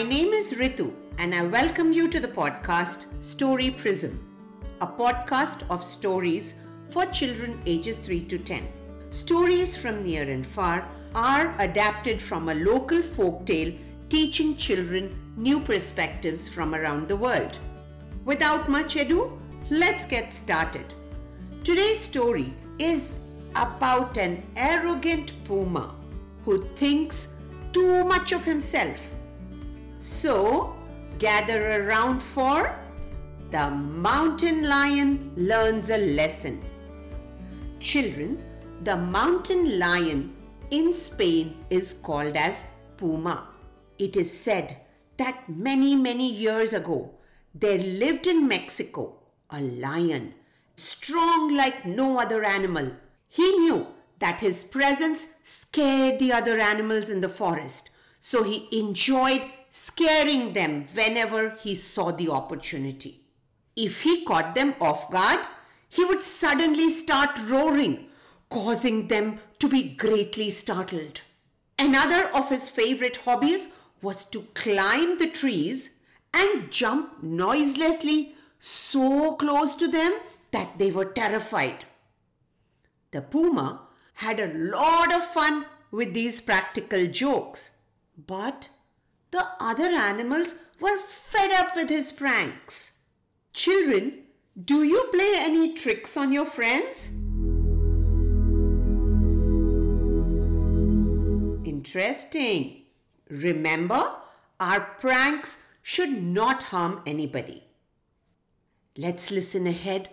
My name is Ritu, and I welcome you to the podcast Story Prism, a podcast of stories for children ages 3 to 10. Stories from near and far are adapted from a local folk tale teaching children new perspectives from around the world. Without much ado, let's get started. Today's story is about an arrogant puma who thinks too much of himself. So, gather around for The Mountain Lion Learns a Lesson. Children, the mountain lion in Spain is called as puma. It is said that many, many years ago there lived in Mexico a lion, strong like no other animal. He knew that his presence scared the other animals in the forest, so he enjoyed scaring them whenever he saw the opportunity. If he caught them off guard, he would suddenly start roaring, causing them to be greatly startled. Another of his favorite hobbies was to climb the trees and jump noiselessly so close to them that they were terrified. The puma had a lot of fun with these practical jokes, but the other animals were fed up with his pranks. Children, do you play any tricks on your friends? Interesting. Remember, our pranks should not harm anybody. Let's listen ahead.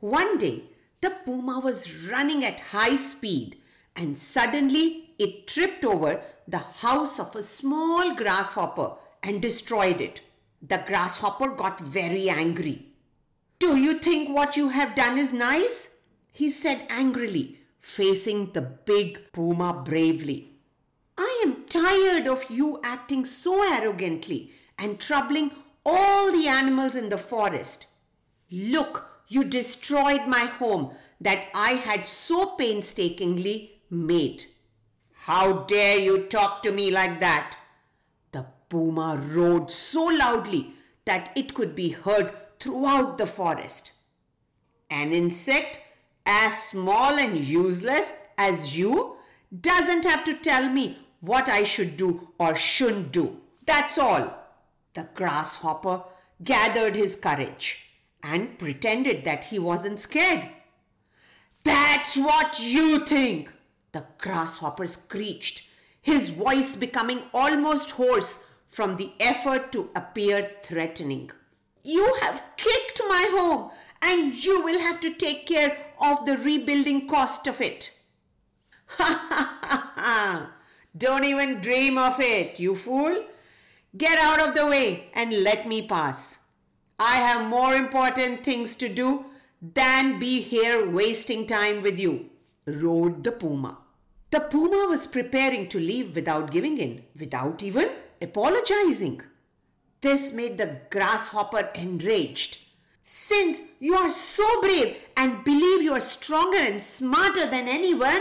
One day, the puma was running at high speed and suddenly it tripped over the house of a small grasshopper and destroyed it. The grasshopper got very angry. Do you think what you have done is nice? He said angrily, facing the big puma bravely. I am tired of you acting so arrogantly and troubling all the animals in the forest. Look, you destroyed my home that I had so painstakingly made. How dare you talk to me like that? The puma roared so loudly that it could be heard throughout the forest. An insect as small and useless as you doesn't have to tell me what I should do or shouldn't do. That's all. The grasshopper gathered his courage and pretended that he wasn't scared. That's what you think, the grasshopper screeched, his voice becoming almost hoarse from the effort to appear threatening. You have kicked my home, and you will have to take care of the rebuilding cost of it. Ha ha ha ha! Don't even dream of it, you fool! Get out of the way and let me pass. I have more important things to do than be here wasting time with you, roared the puma. The puma was preparing to leave without giving in, without even apologizing. This made the grasshopper enraged. Since you are so brave and believe you are stronger and smarter than anyone,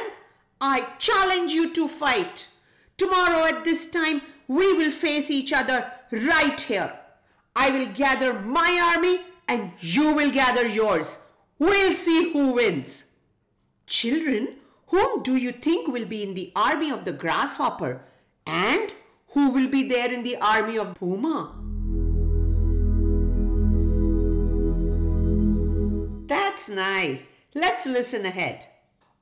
I challenge you to fight. Tomorrow at this time, we will face each other right here. I will gather my army and you will gather yours. We'll see who wins. Children, whom do you think will be in the army of the grasshopper and who will be there in the army of Puma? That's nice. Let's listen ahead.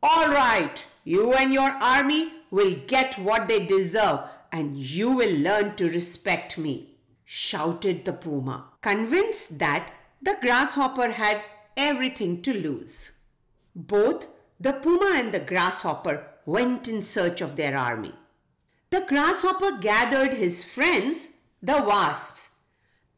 All right, you and your army will get what they deserve and you will learn to respect me shouted the puma, convinced that the grasshopper had everything to lose. Both the puma and the grasshopper went in search of their army. The grasshopper gathered his friends, the wasps,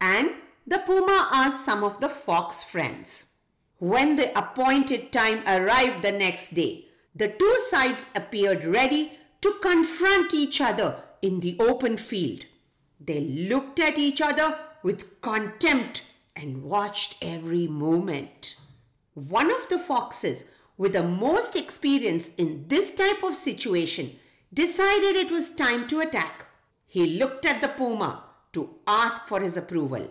and the puma asked some of the fox friends. When the appointed time arrived the next day, the two sides appeared ready to confront each other in the open field. They looked at each other with contempt and watched every movement. One of the foxes, with the most experience in this type of situation, decided it was time to attack. He looked at the puma to ask for his approval.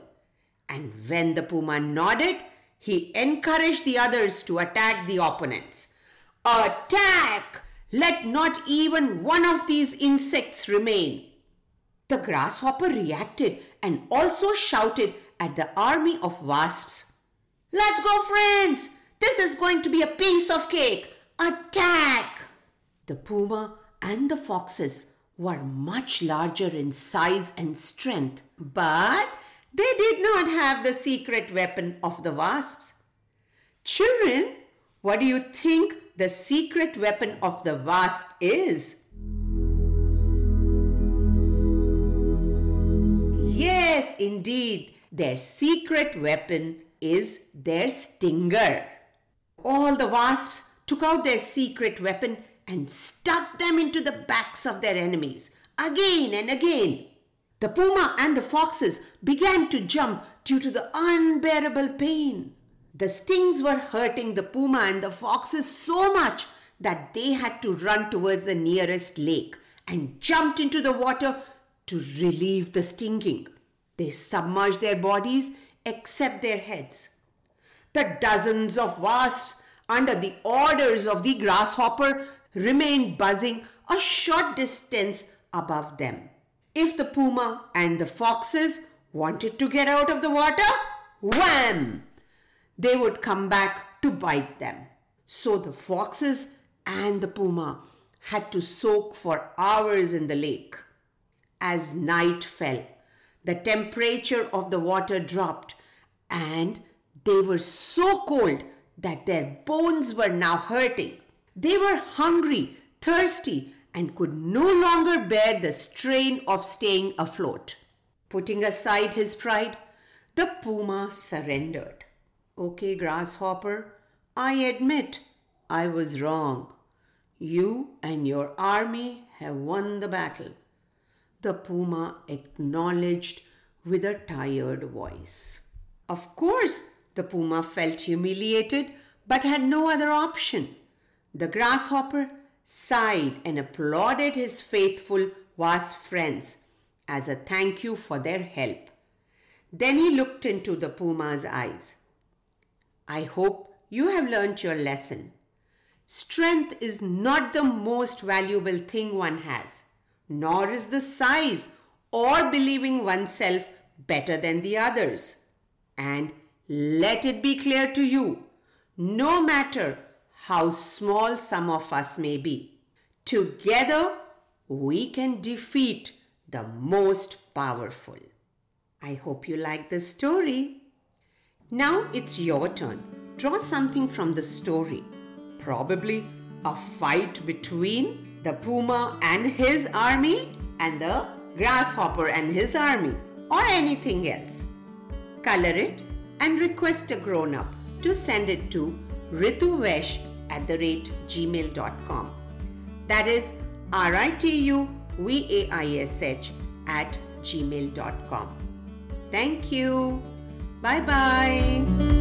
And when the puma nodded, he encouraged the others to attack the opponents. Attack! Let not even one of these insects remain. The grasshopper reacted and also shouted at the army of wasps. Let's go, friends! This is going to be a piece of cake! Attack! The puma and the foxes were much larger in size and strength, but they did not have the secret weapon of the wasps. Children, what do you think the secret weapon of the wasp is? Yes, indeed, their secret weapon is their stinger. All the wasps took out their secret weapon and stuck them into the backs of their enemies again and again. The puma and the foxes began to jump due to the unbearable pain. The stings were hurting the puma and the foxes so much that they had to run towards the nearest lake and jumped into the water to relieve the stinging. They submerged their bodies except their heads. The dozens of wasps under the orders of the grasshopper remained buzzing a short distance above them. If the puma and the foxes wanted to get out of the water, wham! They would come back to bite them. So the foxes and the puma had to soak for hours in the lake. As night fell, the temperature of the water dropped and they were so cold that their bones were now hurting. They were hungry, thirsty, and could no longer bear the strain of staying afloat. Putting aside his pride, the puma surrendered. Okay, grasshopper, I admit I was wrong. You and your army have won the battle. The puma acknowledged with a tired voice. Of course, the puma felt humiliated but had no other option. The grasshopper sighed and applauded his faithful wasp friends as a thank you for their help. Then he looked into the puma's eyes. I hope you have learnt your lesson. Strength is not the most valuable thing one has, nor is the size or believing oneself better than the others. And let it be clear to you no matter how small some of us may be, together we can defeat the most powerful. I hope you like the story. Now it's your turn. Draw something from the story. Probably a fight between the puma and his army and the grasshopper and his army or anything else. Color it and request a grown up to send it to rituvaish at the rate gmail.com. That is R I T U V A I S H at gmail.com. Thank you. Bye bye.